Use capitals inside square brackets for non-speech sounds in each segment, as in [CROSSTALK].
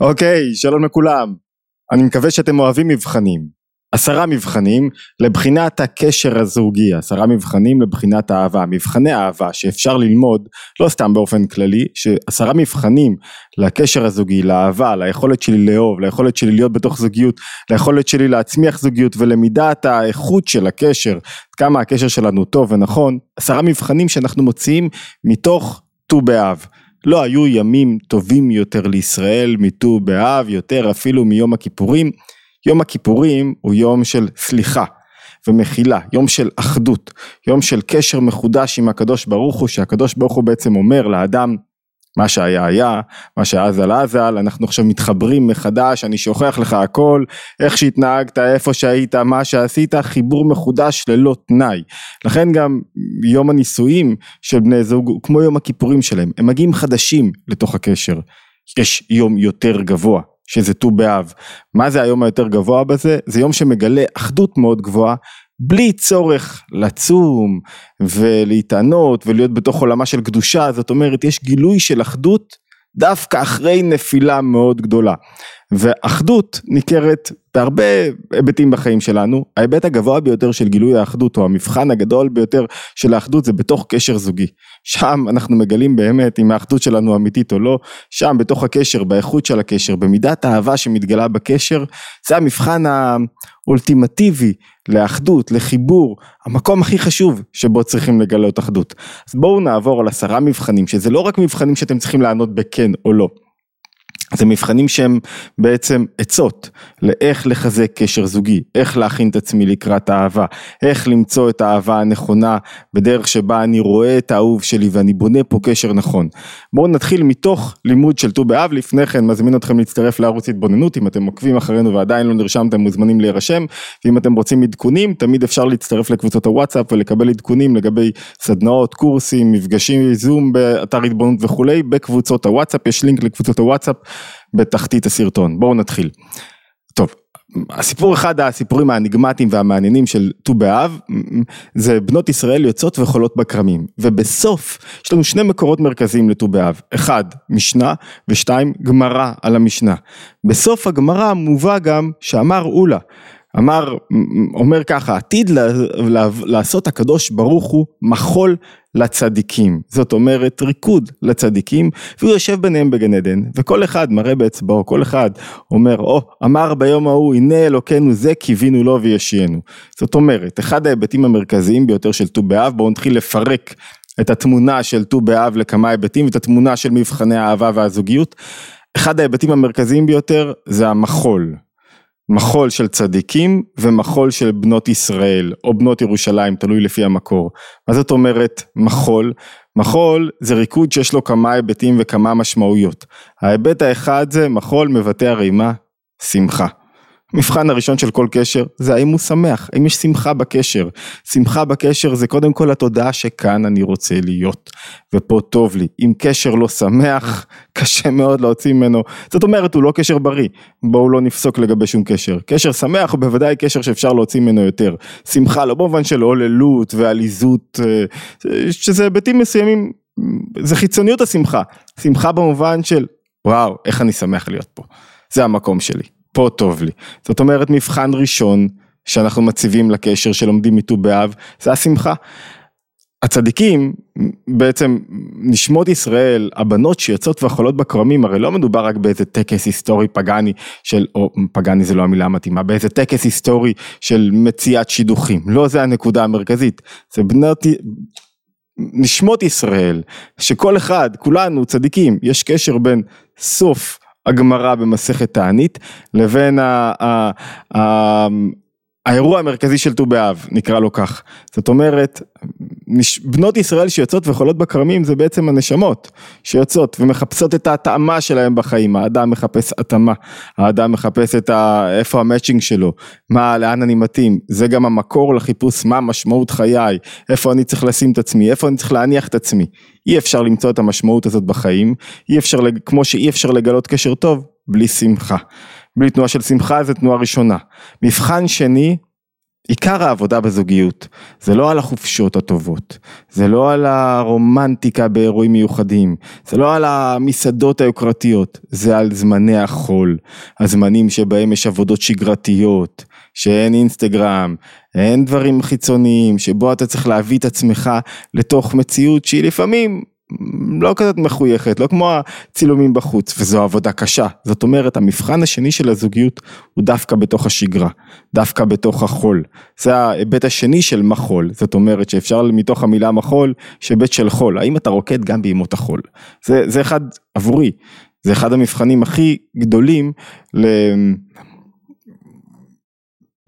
אוקיי, שלום לכולם. אני מקווה שאתם אוהבים מבחנים. עשרה מבחנים לבחינת הקשר הזוגי, עשרה מבחנים לבחינת האהבה, מבחני אהבה שאפשר ללמוד, לא סתם באופן כללי, שעשרה מבחנים לקשר הזוגי, לאהבה, ליכולת שלי לאהוב, ליכולת שלי להיות בתוך זוגיות, ליכולת שלי להצמיח זוגיות ולמידת האיכות של הקשר, כמה הקשר שלנו טוב ונכון, עשרה מבחנים שאנחנו מוציאים מתוך ט"ו באב. לא היו ימים טובים יותר לישראל מט"ו באב, יותר אפילו מיום הכיפורים. יום הכיפורים הוא יום של סליחה ומחילה, יום של אחדות, יום של קשר מחודש עם הקדוש ברוך הוא, שהקדוש ברוך הוא בעצם אומר לאדם, מה שהיה היה, מה שאזל אזל, אנחנו עכשיו מתחברים מחדש, אני שוכח לך הכל, איך שהתנהגת, איפה שהיית, מה שעשית, חיבור מחודש ללא תנאי. לכן גם יום הנישואים של בני זוג הוא כמו יום הכיפורים שלהם, הם מגיעים חדשים לתוך הקשר. יש יום יותר גבוה, שזה ט"ו באב. מה זה היום היותר גבוה בזה? זה יום שמגלה אחדות מאוד גבוהה, בלי צורך לצום ולהתענות ולהיות בתוך עולמה של קדושה, זאת אומרת יש גילוי של אחדות דווקא אחרי נפילה מאוד גדולה. ואחדות ניכרת בהרבה היבטים בחיים שלנו, ההיבט הגבוה ביותר של גילוי האחדות או המבחן הגדול ביותר של האחדות זה בתוך קשר זוגי. שם אנחנו מגלים באמת אם האחדות שלנו אמיתית או לא, שם בתוך הקשר, באיכות של הקשר, במידת האהבה שמתגלה בקשר, זה המבחן האולטימטיבי לאחדות, לחיבור, המקום הכי חשוב שבו צריכים לגלות אחדות. אז בואו נעבור על עשרה מבחנים, שזה לא רק מבחנים שאתם צריכים לענות בכן או לא. זה מבחנים שהם בעצם עצות לאיך לחזק קשר זוגי, איך להכין את עצמי לקראת אהבה, איך למצוא את האהבה הנכונה בדרך שבה אני רואה את האהוב שלי ואני בונה פה קשר נכון. בואו נתחיל מתוך לימוד של ט"ו באב, לפני כן מזמין אתכם להצטרף לערוץ התבוננות, אם אתם עוקבים אחרינו ועדיין לא נרשמתם מוזמנים להירשם, ואם אתם רוצים עדכונים תמיד אפשר להצטרף לקבוצות הוואטסאפ ולקבל עדכונים לגבי סדנאות, קורסים, מפגשים זום באתר התבוננות וכולי, בקבוצות הוואטסאפ, יש לינק לקבוצות הוואטסאפ בתחתית הסרטון. בואו נתחיל. טוב, הסיפור אחד הסיפורים האניגמטיים והמעניינים של ט"ו באב זה בנות ישראל יוצאות וחולות בכרמים ובסוף יש לנו שני מקורות מרכזיים לט"ו באב אחד משנה ושתיים גמרא על המשנה בסוף הגמרא מובא גם שאמר אולה אמר, אומר ככה, עתיד לעשות הקדוש ברוך הוא מחול לצדיקים, זאת אומרת ריקוד לצדיקים, והוא יושב ביניהם בגן עדן, וכל אחד מראה באצבעו, כל אחד אומר, או, oh, אמר ביום ההוא, הנה אלוקינו זה קיווינו לו וישיינו. זאת אומרת, אחד ההיבטים המרכזיים ביותר של ט"ו באב, בואו נתחיל לפרק את התמונה של ט"ו באב לכמה היבטים, ואת התמונה של מבחני האהבה והזוגיות. אחד ההיבטים המרכזיים ביותר זה המחול. מחול של צדיקים ומחול של בנות ישראל או בנות ירושלים תלוי לפי המקור. מה זאת אומרת מחול? מחול זה ריקוד שיש לו כמה היבטים וכמה משמעויות. ההיבט האחד זה מחול מבטא הרי מה? שמחה. המבחן הראשון של כל קשר זה האם הוא שמח, האם יש שמחה בקשר. שמחה בקשר זה קודם כל התודעה שכאן אני רוצה להיות ופה טוב לי. אם קשר לא שמח [LAUGHS] קשה מאוד להוציא ממנו, זאת אומרת הוא לא קשר בריא, בואו לא נפסוק לגבי שום קשר. קשר שמח הוא בוודאי קשר שאפשר להוציא ממנו יותר. שמחה לא במובן של הוללות ועליזות, אה, שזה היבטים מסוימים, זה חיצוניות השמחה. שמחה במובן של וואו איך אני שמח להיות פה, זה המקום שלי. פה טוב לי. זאת אומרת מבחן ראשון שאנחנו מציבים לקשר שלומדים מט"ו באב, זה השמחה. הצדיקים, בעצם נשמות ישראל, הבנות שיוצאות וחולות בכרמים, הרי לא מדובר רק באיזה טקס היסטורי פגאני של, או פגאני זה לא המילה המתאימה, באיזה טקס היסטורי של מציאת שידוכים, לא זה הנקודה המרכזית, זה בנות, נשמות ישראל, שכל אחד, כולנו צדיקים, יש קשר בין סוף הגמרא במסכת תענית לבין ה, ה, ה, האירוע המרכזי של ט"ו באב, נקרא לו כך. זאת אומרת, בנות ישראל שיוצאות וחולות בכרמים זה בעצם הנשמות שיוצאות ומחפשות את ההתאמה שלהם בחיים, האדם מחפש התאמה, האדם מחפש את ה... איפה המצ'ינג שלו, מה, לאן אני מתאים, זה גם המקור לחיפוש מה משמעות חיי, איפה אני צריך לשים את עצמי, איפה אני צריך להניח את עצמי. אי אפשר למצוא את המשמעות הזאת בחיים, אי אפשר, כמו שאי אפשר לגלות קשר טוב, בלי שמחה. בלי תנועה של שמחה זה תנועה ראשונה. מבחן שני עיקר העבודה בזוגיות זה לא על החופשות הטובות, זה לא על הרומנטיקה באירועים מיוחדים, זה לא על המסעדות היוקרתיות, זה על זמני החול, הזמנים שבהם יש עבודות שגרתיות, שאין אינסטגרם, אין דברים חיצוניים, שבו אתה צריך להביא את עצמך לתוך מציאות שהיא לפעמים לא כזאת מחויכת, לא כמו הצילומים בחוץ, וזו עבודה קשה. זאת אומרת, המבחן השני של הזוגיות הוא דווקא בתוך השגרה, דווקא בתוך החול. זה ההיבט השני של מחול, זאת אומרת שאפשר מתוך המילה מחול, יש היבט של חול, האם אתה רוקד גם בימות החול? זה, זה אחד, עבורי, זה אחד המבחנים הכי גדולים ל...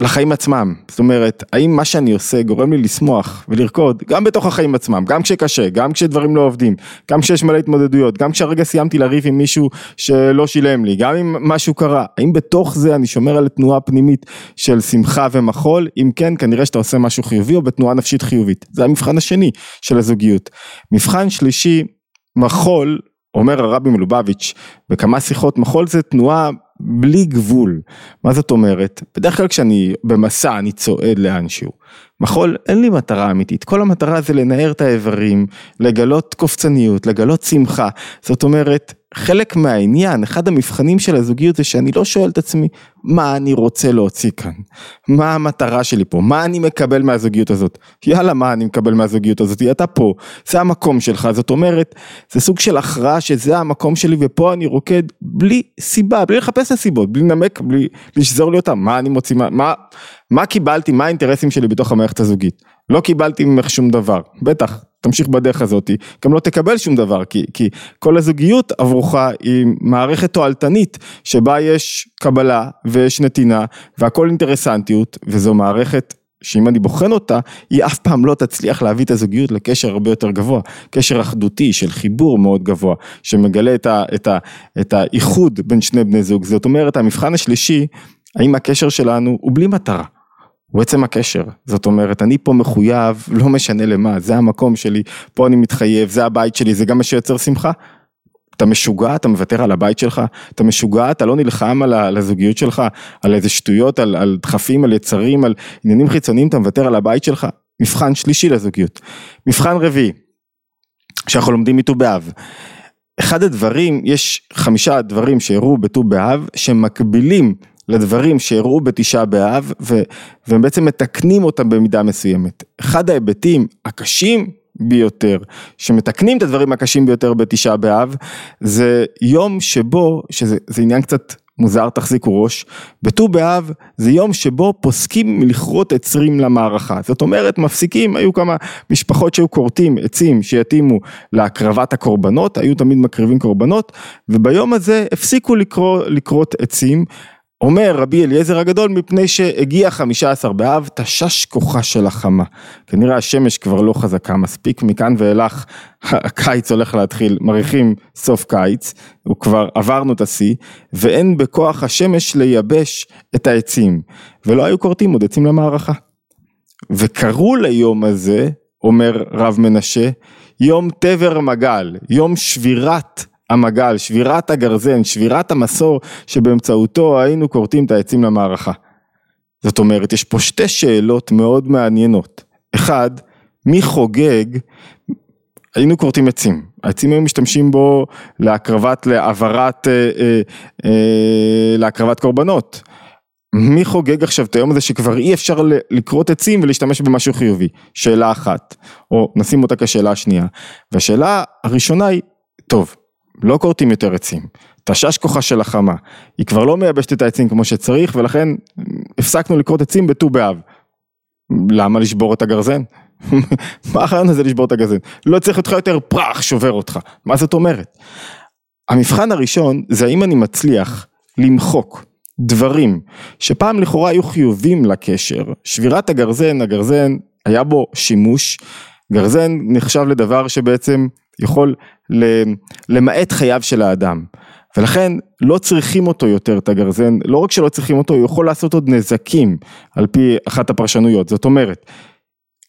לחיים עצמם, זאת אומרת, האם מה שאני עושה גורם לי לשמוח ולרקוד גם בתוך החיים עצמם, גם כשקשה, גם כשדברים לא עובדים, גם כשיש מלא התמודדויות, גם כשהרגע סיימתי לריב עם מישהו שלא שילם לי, גם אם משהו קרה, האם בתוך זה אני שומר על תנועה פנימית של שמחה ומחול, אם כן כנראה שאתה עושה משהו חיובי או בתנועה נפשית חיובית, זה המבחן השני של הזוגיות. מבחן שלישי, מחול, אומר הרבי מלובביץ' בכמה שיחות, מחול זה תנועה בלי גבול. מה זאת אומרת? בדרך כלל כשאני במסע אני צועד לאנשהו. מחול אין לי מטרה אמיתית, כל המטרה זה לנער את האיברים, לגלות קופצניות, לגלות שמחה. זאת אומרת, חלק מהעניין, אחד המבחנים של הזוגיות זה שאני לא שואל את עצמי מה אני רוצה להוציא כאן, מה המטרה שלי פה, מה אני מקבל מהזוגיות הזאת, יאללה מה אני מקבל מהזוגיות הזאת, אתה פה, זה המקום שלך, זאת אומרת, זה סוג של הכרעה שזה המקום שלי ופה אני רוקד בלי סיבה, בלי לחפש את הסיבות, בלי לנמק, בלי לשזור לי אותם, מה אני מוציא, מה, מה, מה קיבלתי, מה האינטרסים שלי בתוך המערכת הזוגית, לא קיבלתי ממך שום דבר, בטח, תמשיך בדרך הזאת, גם לא תקבל שום דבר, כי, כי כל הזוגיות עבורך היא מערכת תועלתנית, שבה יש קבלה ויש נתינה והכל אינטרסנטיות, וזו מערכת שאם אני בוחן אותה, היא אף פעם לא תצליח להביא את הזוגיות לקשר הרבה יותר גבוה, קשר אחדותי של חיבור מאוד גבוה, שמגלה את, ה, את, ה, את האיחוד בין שני בני זוג, זאת אומרת המבחן השלישי, האם הקשר שלנו הוא בלי מטרה. הוא עצם הקשר, זאת אומרת אני פה מחויב, לא משנה למה, זה המקום שלי, פה אני מתחייב, זה הבית שלי, זה גם מה שיוצר שמחה. אתה משוגע, אתה מוותר על הבית שלך, אתה משוגע, אתה לא נלחם על הזוגיות שלך, על איזה שטויות, על, על דחפים, על יצרים, על עניינים חיצוניים, אתה מוותר על הבית שלך. מבחן שלישי לזוגיות. מבחן רביעי, שאנחנו לומדים מט"ו באב. אחד הדברים, יש חמישה דברים שהראו בט"ו באב, שמקבילים לדברים שאירעו בתשעה באב ו, והם בעצם מתקנים אותם במידה מסוימת. אחד ההיבטים הקשים ביותר, שמתקנים את הדברים הקשים ביותר בתשעה באב, זה יום שבו, שזה עניין קצת מוזר תחזיקו ראש, בט"ו באב זה יום שבו פוסקים לכרות עצרים למערכה, זאת אומרת מפסיקים, היו כמה משפחות שהיו כורתים עצים שיתאימו להקרבת הקורבנות, היו תמיד מקריבים קורבנות, וביום הזה הפסיקו לכרות עצים אומר רבי אליעזר הגדול מפני שהגיע חמישה עשר באב תשש כוחה של החמה. כנראה השמש כבר לא חזקה מספיק, מכאן ואילך הקיץ הולך להתחיל, מריחים סוף קיץ, הוא כבר עברנו את השיא, ואין בכוח השמש לייבש את העצים, ולא היו כורתים עוד עצים למערכה. וקראו ליום הזה, אומר רב מנשה, יום תבר מגל, יום שבירת המגל, שבירת הגרזן, שבירת המסור שבאמצעותו היינו כורתים את העצים למערכה. זאת אומרת, יש פה שתי שאלות מאוד מעניינות. אחד, מי חוגג, היינו כורתים עצים, העצים היו משתמשים בו להקרבת, להעברת, אה, אה, אה, להקרבת קורבנות. מי חוגג עכשיו את היום הזה שכבר אי אפשר לכרות עצים ולהשתמש במשהו חיובי? שאלה אחת, או נשים אותה כשאלה השנייה. והשאלה הראשונה היא, טוב, לא כורתים יותר עצים, תשש כוחה של החמה, היא כבר לא מייבשת את העצים כמו שצריך ולכן הפסקנו לכרות עצים בט"ו באב. למה לשבור את הגרזן? [LAUGHS] מה החלון הזה לשבור את הגרזן? לא צריך אותך יותר פרח שובר אותך, מה זאת אומרת? המבחן הראשון זה האם אני מצליח למחוק דברים שפעם לכאורה היו חיובים לקשר, שבירת הגרזן, הגרזן היה בו שימוש, גרזן נחשב לדבר שבעצם יכול למעט חייו של האדם. ולכן לא צריכים אותו יותר את הגרזן, לא רק שלא צריכים אותו, הוא יכול לעשות עוד נזקים על פי אחת הפרשנויות, זאת אומרת,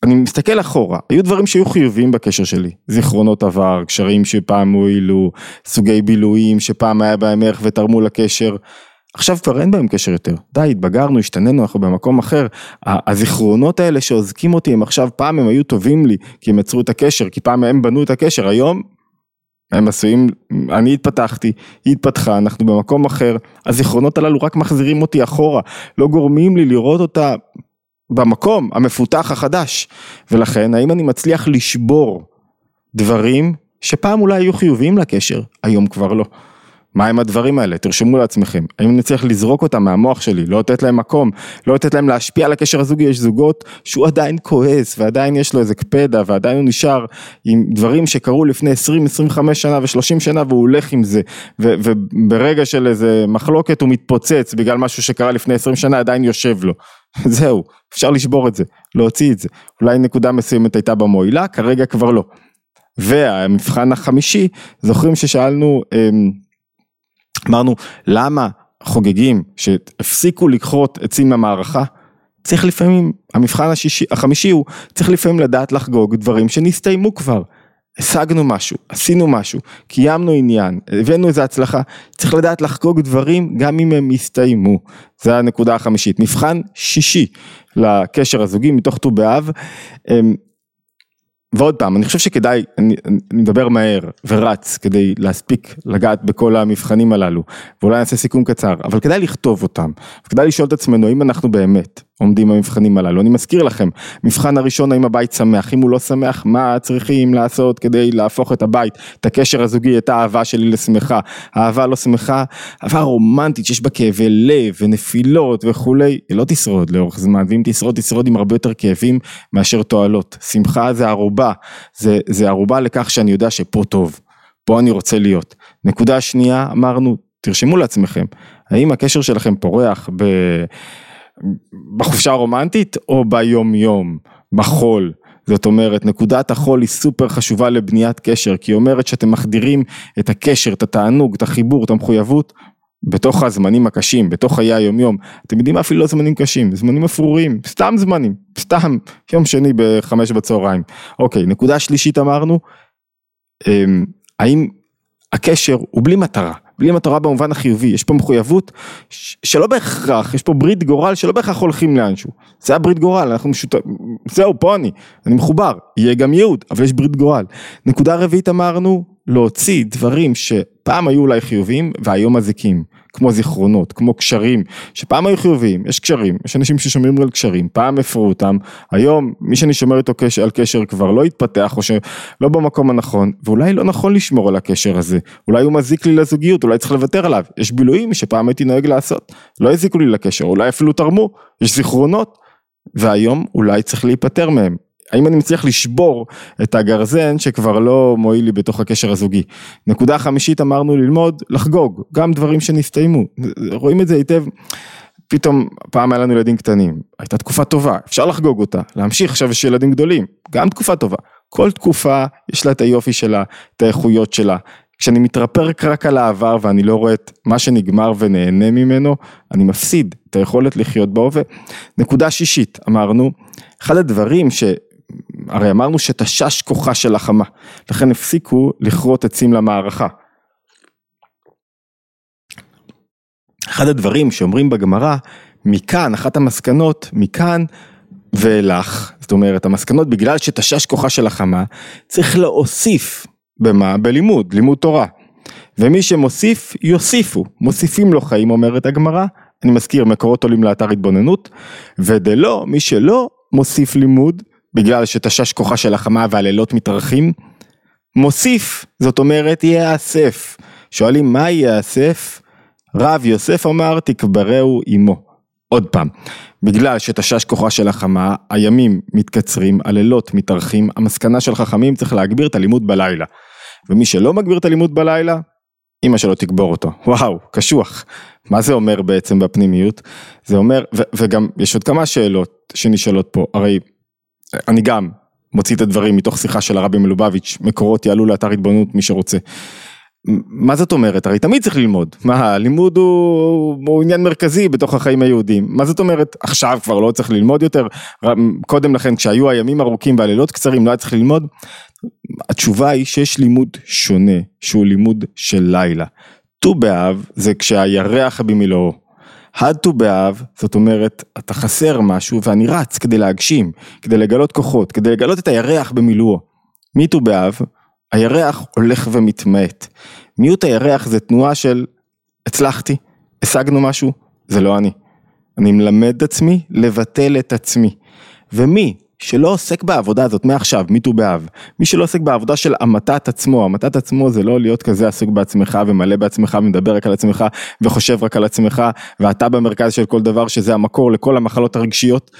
אני מסתכל אחורה, היו דברים שהיו חיוביים בקשר שלי, זיכרונות עבר, קשרים שפעם הועילו, סוגי בילויים שפעם היה בהם ערך ותרמו לקשר, עכשיו כבר אין בהם קשר יותר, די, התבגרנו, השתננו, אנחנו במקום אחר. הזיכרונות האלה שעוזקים אותי הם עכשיו, פעם הם היו טובים לי, כי הם יצרו את הקשר, כי פעם הם בנו את הקשר, היום הם עשויים, אני התפתחתי, היא התפתחה, אנחנו במקום אחר, הזיכרונות הללו רק מחזירים אותי אחורה, לא גורמים לי לראות אותה במקום המפותח החדש. ולכן, האם אני מצליח לשבור דברים שפעם אולי היו חיוביים לקשר, היום כבר לא. מה הם הדברים האלה? תרשמו לעצמכם. האם אני צריך לזרוק אותם מהמוח שלי, לא לתת להם מקום, לא לתת להם להשפיע על הקשר הזוגי, יש זוגות שהוא עדיין כועס ועדיין יש לו איזה קפדה ועדיין הוא נשאר עם דברים שקרו לפני 20, 25 שנה ו-30 שנה והוא הולך עם זה ו- וברגע של איזה מחלוקת הוא מתפוצץ בגלל משהו שקרה לפני 20 שנה עדיין יושב לו. [LAUGHS] זהו, אפשר לשבור את זה, להוציא את זה. אולי נקודה מסוימת הייתה במועילה, כרגע כבר לא. והמבחן החמישי, זוכרים ששאלנו, אמ, אמרנו, למה חוגגים שהפסיקו לכרות עצים מהמערכה? צריך לפעמים, המבחן השישי, החמישי הוא, צריך לפעמים לדעת לחגוג דברים שנסתיימו כבר. השגנו משהו, עשינו משהו, קיימנו עניין, הבאנו איזה הצלחה, צריך לדעת לחגוג דברים גם אם הם הסתיימו, זה הנקודה החמישית. מבחן שישי לקשר הזוגי מתוך ט"ו באב, אמ, ועוד פעם, אני חושב שכדאי, אני, אני מדבר מהר ורץ כדי להספיק לגעת בכל המבחנים הללו, ואולי נעשה סיכום קצר, אבל כדאי לכתוב אותם, וכדאי לשאול את עצמנו האם אנחנו באמת עומדים במבחנים הללו. אני מזכיר לכם, מבחן הראשון האם הבית שמח, אם הוא לא שמח, מה צריכים לעשות כדי להפוך את הבית, את הקשר הזוגי, את האהבה שלי לשמחה. אהבה לא שמחה, אהבה רומנטית שיש בה כאבי לב ונפילות וכולי, היא לא תשרוד לאורך זמן, ואם תשרוד, תשרוד עם הרבה יותר כאבים מאשר תועלות. שמחה זה ערובה, זה, זה ערובה לכך שאני יודע שפה טוב, פה אני רוצה להיות. נקודה שנייה, אמרנו, תרשמו לעצמכם, האם הקשר שלכם פורח ב... בחופשה הרומנטית או ביום יום, בחול. זאת אומרת, נקודת החול היא סופר חשובה לבניית קשר, כי היא אומרת שאתם מחדירים את הקשר, את התענוג, את החיבור, את המחויבות, בתוך הזמנים הקשים, בתוך חיי היומיום. אתם יודעים מה אפילו לא זמנים קשים, זמנים אפרורים, סתם זמנים, סתם, יום שני בחמש בצהריים. אוקיי, נקודה שלישית אמרנו, אמ, האם הקשר הוא בלי מטרה. בלי מטרה במובן החיובי, יש פה מחויבות שלא בהכרח, יש פה ברית גורל שלא בהכרח הולכים לאנשהו, זה הברית גורל, אנחנו משותפים, זהו פה אני, אני מחובר, יהיה גם ייעוד, אבל יש ברית גורל. נקודה רביעית אמרנו, להוציא דברים שפעם היו אולי חיוביים והיום מזיקים. כמו זיכרונות, כמו קשרים, שפעם היו חיוביים, יש קשרים, יש אנשים ששומרים על קשרים, פעם הפרו אותם, היום מי שאני שומר איתו קשר, על קשר כבר לא התפתח או שלא במקום הנכון, ואולי לא נכון לשמור על הקשר הזה, אולי הוא מזיק לי לזוגיות, אולי צריך לוותר עליו, יש בילויים שפעם הייתי נוהג לעשות, לא הזיקו לי לקשר, אולי אפילו תרמו, יש זיכרונות, והיום אולי צריך להיפטר מהם, האם אני מצליח לשבור את הגרזן שכבר לא מועיל לי בתוך הקשר הזוגי. נקודה חמישית אמרנו ללמוד, לחגוג, גם דברים שנסתיימו, רואים את זה היטב. פתאום פעם היה לנו ילדים קטנים, הייתה תקופה טובה, אפשר לחגוג אותה, להמשיך עכשיו יש ילדים גדולים, גם תקופה טובה. כל תקופה יש לה את היופי שלה, את האיכויות שלה. כשאני מתרפק רק על העבר ואני לא רואה את מה שנגמר ונהנה ממנו, אני מפסיד את היכולת לחיות בהווה. נקודה שישית, אמרנו, אחד הדברים ש... הרי אמרנו שתשש כוחה של החמה, לכן הפסיקו לכרות עצים למערכה. אחד הדברים שאומרים בגמרא, מכאן, אחת המסקנות, מכאן ואילך, זאת אומרת, המסקנות בגלל שתשש כוחה של החמה, צריך להוסיף, במה? בלימוד, לימוד תורה. ומי שמוסיף, יוסיפו, מוסיפים לו חיים, אומרת הגמרא, אני מזכיר, מקורות עולים לאתר התבוננות, ודלא, מי שלא מוסיף לימוד, בגלל שתשש כוחה של החמה והלילות מתארחים, מוסיף, זאת אומרת ייאסף. שואלים מה ייאסף? רב יוסף אמר תקברהו עמו. עוד פעם, בגלל שתשש כוחה של החמה, הימים מתקצרים, הלילות מתארחים, המסקנה של חכמים צריך להגביר את הלימוד בלילה. ומי שלא מגביר את הלימוד בלילה, אמא שלו תקבור אותו. וואו, קשוח. מה זה אומר בעצם בפנימיות? זה אומר, וגם יש עוד כמה שאלות שנשאלות פה, הרי אני גם מוציא את הדברים מתוך שיחה של הרבי מלובביץ', מקורות יעלו לאתר התבוננות מי שרוצה. מה זאת אומרת? הרי תמיד צריך ללמוד. מה, הלימוד הוא, הוא עניין מרכזי בתוך החיים היהודיים. מה זאת אומרת? עכשיו כבר לא צריך ללמוד יותר? קודם לכן, כשהיו הימים ארוכים והלילות קצרים, לא היה צריך ללמוד? התשובה היא שיש לימוד שונה, שהוא לימוד של לילה. ט"ו באב זה כשהירח במילואו. Had to באב, זאת אומרת, אתה חסר משהו ואני רץ כדי להגשים, כדי לגלות כוחות, כדי לגלות את הירח במילואו. מי באב, הירח הולך ומתמעט. מיעוט הירח זה תנועה של הצלחתי, השגנו משהו, זה לא אני. אני מלמד את עצמי לבטל את עצמי. ומי שלא עוסק בעבודה הזאת מעכשיו, מי באב, מי שלא עוסק בעבודה של המתת עצמו, המתת עצמו זה לא להיות כזה עסוק בעצמך ומלא בעצמך ומדבר רק על עצמך וחושב רק על עצמך ואתה במרכז של כל דבר שזה המקור לכל המחלות הרגשיות.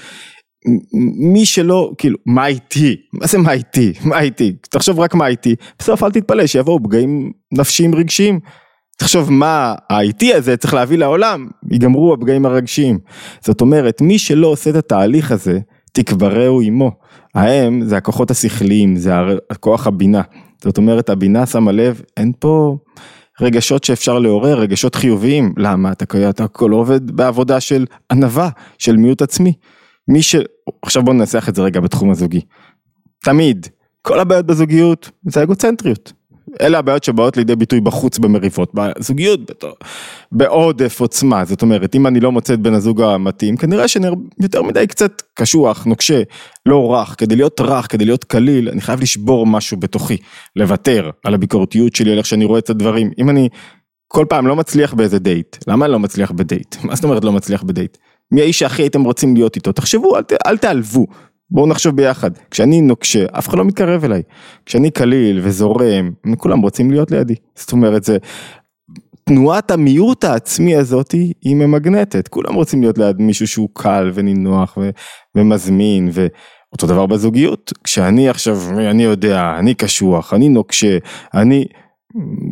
מי שלא, כאילו, מה איתי? מה זה מה איתי? מה איתי? תחשוב רק מה איתי, בסוף אל תתפלא שיבואו פגעים נפשיים רגשיים. תחשוב מה ה-IT הזה צריך להביא לעולם, ייגמרו הפגעים הרגשיים. זאת אומרת, מי שלא עושה את התהליך הזה, תקברהו עמו. האם זה הכוחות השכליים, זה הכוח הבינה. זאת אומרת, הבינה שמה לב, אין פה רגשות שאפשר לעורר, רגשות חיוביים. למה? אתה, אתה הכל עובד בעבודה של ענווה, של מיעוט עצמי. מי ש... עכשיו בוא ננסח את זה רגע בתחום הזוגי. תמיד, כל הבעיות בזוגיות זה אגוצנטריות. אלה הבעיות שבאות לידי ביטוי בחוץ במריבות, בזוגיות בעודף עוצמה, זאת אומרת אם אני לא מוצא את בן הזוג המתאים כנראה שאני יותר מדי קצת קשוח, נוקשה, לא רך, כדי להיות רך, כדי להיות קליל, אני חייב לשבור משהו בתוכי, לוותר על הביקורתיות שלי, על איך שאני רואה את הדברים, אם אני כל פעם לא מצליח באיזה דייט, למה אני לא מצליח בדייט? מה זאת אומרת לא מצליח בדייט? מי האיש שהכי הייתם רוצים להיות איתו, תחשבו, אל, אל תעלבו. בואו נחשוב ביחד, כשאני נוקשה, אף אחד לא מתקרב אליי, כשאני קליל וזורם, כולם רוצים להיות לידי, זאת אומרת זה, תנועת המיעוט העצמי הזאת היא ממגנטת, כולם רוצים להיות ליד מישהו שהוא קל ונינוח ו- ומזמין ואותו דבר בזוגיות, כשאני עכשיו, אני יודע, אני קשוח, אני נוקשה, אני,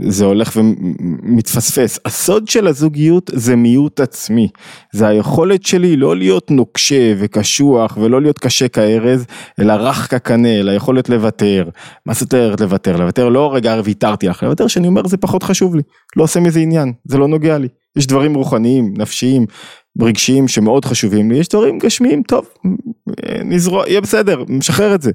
זה הולך ומתפספס. הסוד של הזוגיות זה מיעוט עצמי. זה היכולת שלי לא להיות נוקשה וקשוח ולא להיות קשה כארז, אלא רך כקנה, אלא יכולת לוותר. מה זאת אומרת לוותר? לוותר לא רגע ויתרתי לך, לוותר שאני אומר זה פחות חשוב לי. לא עושה מזה עניין, זה לא נוגע לי. יש דברים רוחניים, נפשיים, רגשיים שמאוד חשובים לי, יש דברים גשמיים, טוב, נזרוע, יהיה בסדר, משחרר את זה,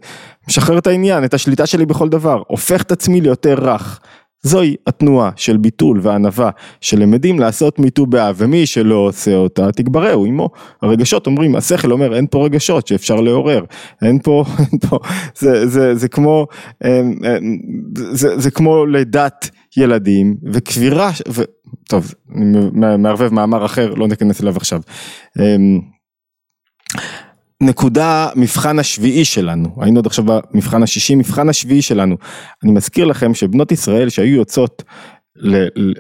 משחרר את העניין, את השליטה שלי בכל דבר, הופך את עצמי ליותר רך. זוהי התנועה של ביטול וענווה שלמדים לעשות מיטו באב ומי שלא עושה אותה תגברהו עמו. הרגשות אומרים, השכל אומר אין פה רגשות שאפשר לעורר, אין פה, [LAUGHS] אין פה, זה, זה, זה כמו, אמ, אמ, זה, זה כמו לידת ילדים וקבירה, ו, טוב, אני מערבב מאמר אחר, לא ניכנס אליו עכשיו. אמ, נקודה מבחן השביעי שלנו, היינו עד עכשיו במבחן השישי, מבחן השביעי שלנו. אני מזכיר לכם שבנות ישראל שהיו יוצאות ל, ל,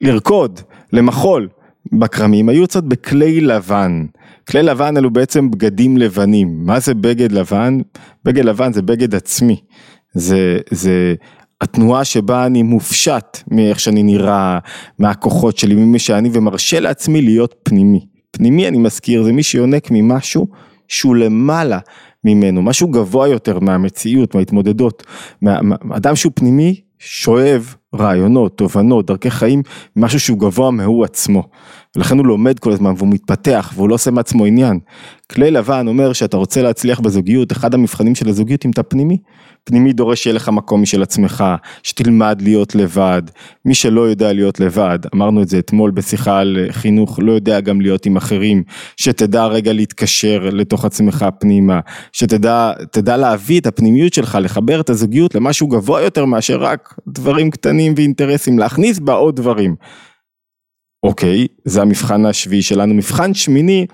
לרקוד, למחול בכרמים, היו יוצאות בכלי לבן. כלי לבן אלו בעצם בגדים לבנים. מה זה בגד לבן? בגד לבן זה בגד עצמי. זה, זה התנועה שבה אני מופשט מאיך שאני נראה, מהכוחות שלי, ממי שאני, ומרשה לעצמי להיות פנימי. פנימי אני מזכיר זה מי שיונק ממשהו שהוא למעלה ממנו, משהו גבוה יותר מהמציאות, מההתמודדות, אדם שהוא פנימי שואב רעיונות, תובנות, דרכי חיים, משהו שהוא גבוה מהוא עצמו. ולכן הוא לומד כל הזמן והוא מתפתח והוא לא עושה מעצמו עניין. כלי לבן אומר שאתה רוצה להצליח בזוגיות, אחד המבחנים של הזוגיות אם אתה פנימי, פנימי דורש שיהיה לך מקום משל עצמך, שתלמד להיות לבד, מי שלא יודע להיות לבד, אמרנו את זה אתמול בשיחה על חינוך, לא יודע גם להיות עם אחרים, שתדע רגע להתקשר לתוך עצמך פנימה, שתדע להביא את הפנימיות שלך, לחבר את הזוגיות למשהו גבוה יותר מאשר רק דברים קטנים ואינטרסים, להכניס בה עוד דברים. אוקיי, זה המבחן השביעי שלנו, מבחן שמיני,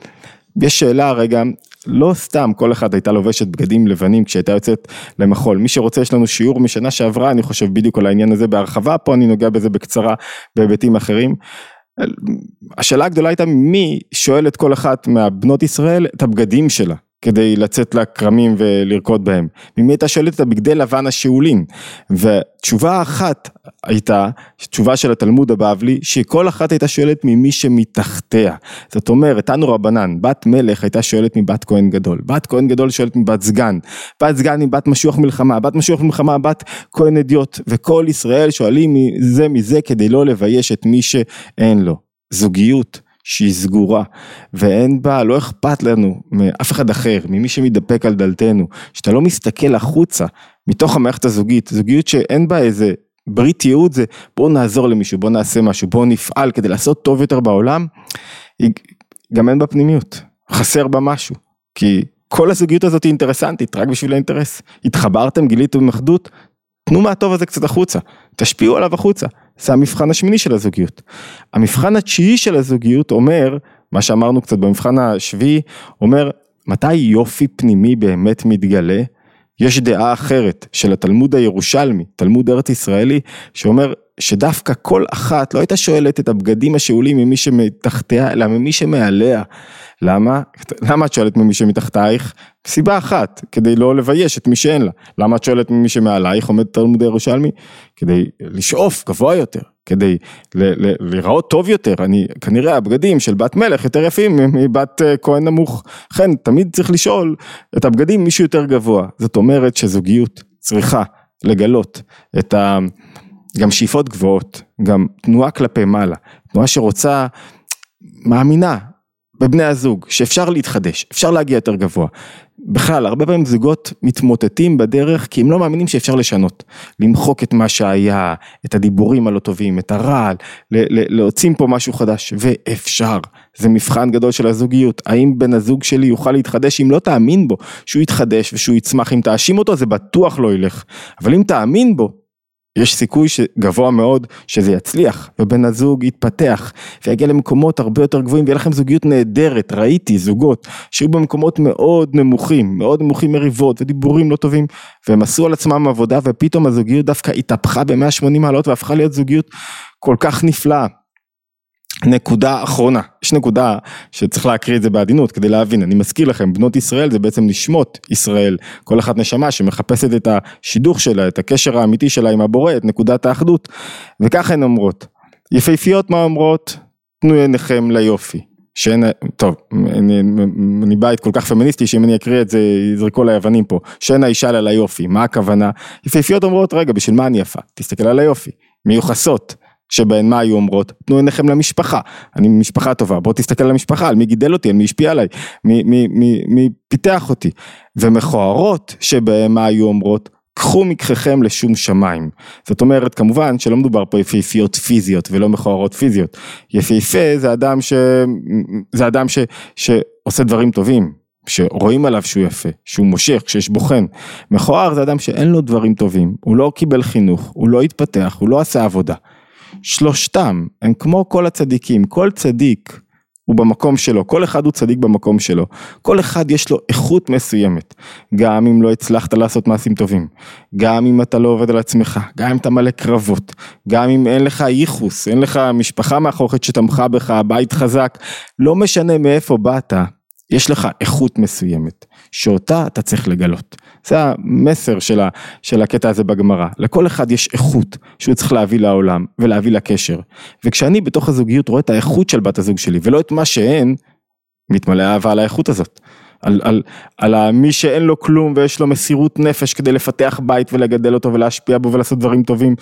יש שאלה רגע, לא סתם כל אחד הייתה לובשת בגדים לבנים כשהייתה יוצאת למחול, מי שרוצה יש לנו שיעור משנה שעברה, אני חושב בדיוק על העניין הזה בהרחבה, פה אני נוגע בזה בקצרה בהיבטים אחרים. השאלה הגדולה הייתה מי שואל את כל אחת מהבנות ישראל את הבגדים שלה. כדי לצאת לכרמים ולרקוד בהם. ממי הייתה שואלת את הבגדי לבן השאולים. ותשובה אחת הייתה, תשובה של התלמוד הבבלי, שכל אחת הייתה שואלת ממי שמתחתיה. זאת אומרת, תנו רבנן, בת מלך הייתה שואלת מבת כהן גדול, בת כהן גדול שואלת מבת סגן, בת סגן מבת משוח מלחמה, בת משוח מלחמה בת כהן אדיוט, וכל ישראל שואלים זה מזה כדי לא לבייש את מי שאין לו. זוגיות שהיא סגורה ואין בה, לא אכפת לנו מאף אחד אחר, ממי שמתדפק על דלתנו, שאתה לא מסתכל החוצה מתוך המערכת הזוגית, זוגיות שאין בה איזה ברית ייעוד זה בואו נעזור למישהו, בואו נעשה משהו, בואו נפעל כדי לעשות טוב יותר בעולם, היא, גם אין בה פנימיות, חסר בה משהו, כי כל הזוגיות הזאת היא אינטרסנטית, רק בשביל האינטרס. התחברתם, גיליתם אחדות, תנו מהטוב הזה קצת החוצה, תשפיעו עליו החוצה, זה המבחן השמיני של הזוגיות. המבחן התשיעי של הזוגיות אומר, מה שאמרנו קצת במבחן השביעי, אומר מתי יופי פנימי באמת מתגלה? יש דעה אחרת של התלמוד הירושלמי, תלמוד ארץ ישראלי, שאומר שדווקא כל אחת לא הייתה שואלת את הבגדים השאולים ממי שמתחתיה, אלא ממי שמעליה. למה? למה את שואלת ממי שמתחתייך? סיבה אחת, כדי לא לבייש את מי שאין לה. למה את שואלת ממי שמעלייך, עומד תלמוד הירושלמי? כדי לשאוף גבוה יותר, כדי להיראות טוב יותר. אני, כנראה הבגדים של בת מלך יותר יפים מבת אה, כהן נמוך. לכן תמיד צריך לשאול את הבגדים מישהו יותר גבוה. זאת אומרת שזוגיות צריכה לגלות את ה... גם שאיפות גבוהות, גם תנועה כלפי מעלה, תנועה שרוצה, מאמינה בבני הזוג, שאפשר להתחדש, אפשר להגיע יותר גבוה. בכלל, הרבה פעמים זוגות מתמוטטים בדרך כי הם לא מאמינים שאפשר לשנות. למחוק את מה שהיה, את הדיבורים הלא טובים, את הרעל, להוציא פה משהו חדש, ואפשר. זה מבחן גדול של הזוגיות, האם בן הזוג שלי יוכל להתחדש אם לא תאמין בו, שהוא יתחדש ושהוא יצמח, אם תאשים אותו זה בטוח לא ילך, אבל אם תאמין בו, יש סיכוי גבוה מאוד שזה יצליח ובן הזוג יתפתח ויגיע למקומות הרבה יותר גבוהים ויהיה לכם זוגיות נהדרת, ראיתי זוגות שהיו במקומות מאוד נמוכים, מאוד נמוכים מריבות ודיבורים לא טובים והם עשו על עצמם עבודה ופתאום הזוגיות דווקא התהפכה ב-180 מעלות והפכה להיות זוגיות כל כך נפלאה. נקודה אחרונה, יש נקודה שצריך להקריא את זה בעדינות כדי להבין, אני מזכיר לכם, בנות ישראל זה בעצם נשמות ישראל, כל אחת נשמה שמחפשת את השידוך שלה, את הקשר האמיתי שלה עם הבורא, את נקודת האחדות, וככה הן אומרות, יפהפיות מה אומרות? תנו עיניכם ליופי, שאין, טוב, אני, אני בית כל כך פמיניסטי שאם אני אקריא את זה יזרקו עליי אבנים פה, שאין האישה לה ליופי, מה הכוונה? יפהפיות אומרות רגע בשביל מה אני יפה? תסתכל על היופי, מיוחסות. שבהן מה היו אומרות? תנו עיניכם למשפחה, אני משפחה טובה, בוא תסתכל על המשפחה, על מי גידל אותי, על מי השפיע עליי, מי, מי, מי, מי פיתח אותי. ומכוערות שבהן מה היו אומרות? קחו מקחכם לשום שמיים. זאת אומרת, כמובן שלא מדובר פה יפהפיות פיזיות ולא מכוערות פיזיות. יפהפה זה אדם ש... זה אדם ש... שעושה דברים טובים, שרואים עליו שהוא יפה, שהוא מושך, שיש בו חן. מכוער זה אדם שאין לו דברים טובים, הוא לא קיבל חינוך, הוא לא התפתח, הוא לא עשה עבודה. שלושתם הם כמו כל הצדיקים, כל צדיק הוא במקום שלו, כל אחד הוא צדיק במקום שלו, כל אחד יש לו איכות מסוימת, גם אם לא הצלחת לעשות מעשים טובים, גם אם אתה לא עובד על עצמך, גם אם אתה מלא קרבות, גם אם אין לך ייחוס, אין לך משפחה מאחורת שתמכה בך, בית חזק, לא משנה מאיפה באת, יש לך איכות מסוימת, שאותה אתה צריך לגלות. זה המסר של, ה, של הקטע הזה בגמרא. לכל אחד יש איכות שהוא צריך להביא לעולם ולהביא לקשר. וכשאני בתוך הזוגיות רואה את האיכות של בת הזוג שלי ולא את מה שאין, מתמלא אהבה על האיכות הזאת. על, על, על מי שאין לו כלום ויש לו מסירות נפש כדי לפתח בית ולגדל אותו ולהשפיע בו ולעשות דברים טובים,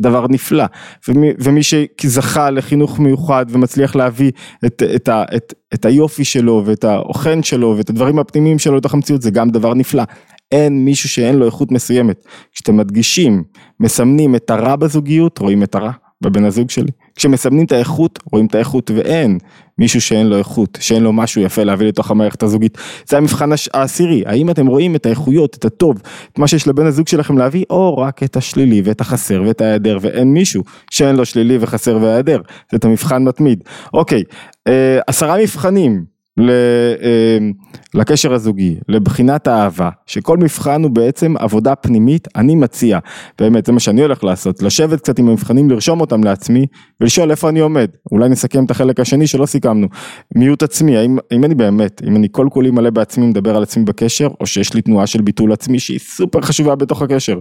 דבר נפלא. ומי, ומי שזכה לחינוך מיוחד ומצליח להביא את, את, ה, את, את היופי שלו ואת האוכן שלו ואת הדברים הפנימיים שלו לתוך המציאות זה גם דבר נפלא. אין מישהו שאין לו איכות מסוימת. כשאתם מדגישים, מסמנים את הרע בזוגיות, רואים את הרע בבן הזוג שלי. כשמסמנים את האיכות, רואים את האיכות ואין מישהו שאין לו איכות, שאין לו משהו יפה להביא לתוך המערכת הזוגית. זה המבחן העשירי, האם אתם רואים את האיכויות, את הטוב, את מה שיש לבן הזוג שלכם להביא, או רק את השלילי ואת החסר ואת ההיעדר, ואין מישהו שאין לו שלילי וחסר והיעדר, זה את המבחן מתמיד. אוקיי, אה, עשרה מבחנים. אה, לקשר הזוגי, לבחינת האהבה, שכל מבחן הוא בעצם עבודה פנימית, אני מציע, באמת זה מה שאני הולך לעשות, לשבת קצת עם המבחנים, לרשום אותם לעצמי ולשאול איפה אני עומד, אולי נסכם את החלק השני שלא סיכמנו, מיעוט עצמי, האם, האם אני באמת, אם אני כל כולי מלא בעצמי מדבר על עצמי בקשר, או שיש לי תנועה של ביטול עצמי שהיא סופר חשובה בתוך הקשר,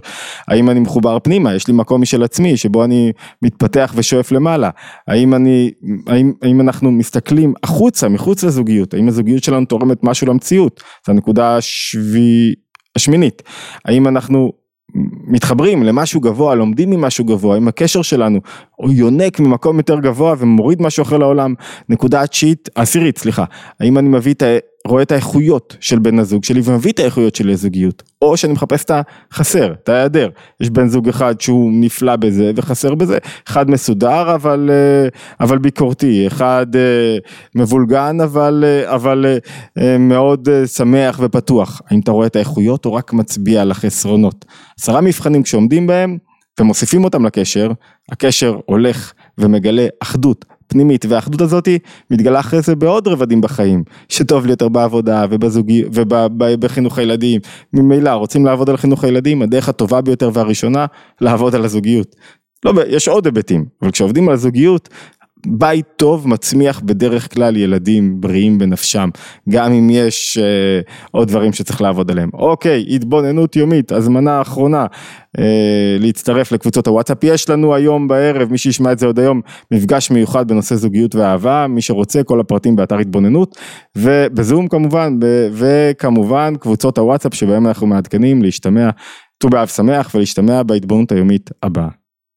האם אני מחובר פנימה, יש לי מקום משל עצמי שבו אני מתפתח ושואף למעלה, האם אני, האם, האם אנחנו מסתכלים החוצה, מחוץ לזוגיות, הזוגיות, האם הזוגיות שלנו תורמת משהו למציאות, זו הנקודה השבי... השמינית, האם אנחנו מתחברים למשהו גבוה, לומדים ממשהו גבוה, האם הקשר שלנו הוא יונק ממקום יותר גבוה ומוריד משהו אחר לעולם, נקודה התשיעית, עשירית סליחה, האם אני מביא את רואה את האיכויות של בן הזוג שלי ומביא את האיכויות שלי לזוגיות, או שאני מחפש את החסר, את ההיעדר, יש בן זוג אחד שהוא נפלא בזה וחסר בזה, אחד מסודר אבל, אה, אבל ביקורתי, אחד אה, מבולגן אבל, אה, אבל מאוד שמח ופתוח, האם אתה רואה את האיכויות או רק מצביע על החסרונות, עשרה מבחנים כשעומדים בהם ומוסיפים אותם לקשר, הקשר הולך ומגלה אחדות פנימית והאחדות הזאתי מתגלה אחרי זה בעוד רבדים בחיים שטוב לי יותר בעבודה ובזוגי ובחינוך הילדים ממילא רוצים לעבוד על חינוך הילדים הדרך הטובה ביותר והראשונה לעבוד על הזוגיות. לא, יש עוד היבטים אבל כשעובדים על זוגיות בית טוב מצמיח בדרך כלל ילדים בריאים בנפשם, גם אם יש אה, עוד דברים שצריך לעבוד עליהם. אוקיי, התבוננות יומית, הזמנה אחרונה, אה, להצטרף לקבוצות הוואטסאפ. יש לנו היום בערב, מי שישמע את זה עוד היום, מפגש מיוחד בנושא זוגיות ואהבה, מי שרוצה, כל הפרטים באתר התבוננות, ובזום כמובן, וכמובן קבוצות הוואטסאפ שבהם אנחנו מעדכנים להשתמע, ט"ו באב שמח ולהשתמע בהתבוננות היומית הבאה.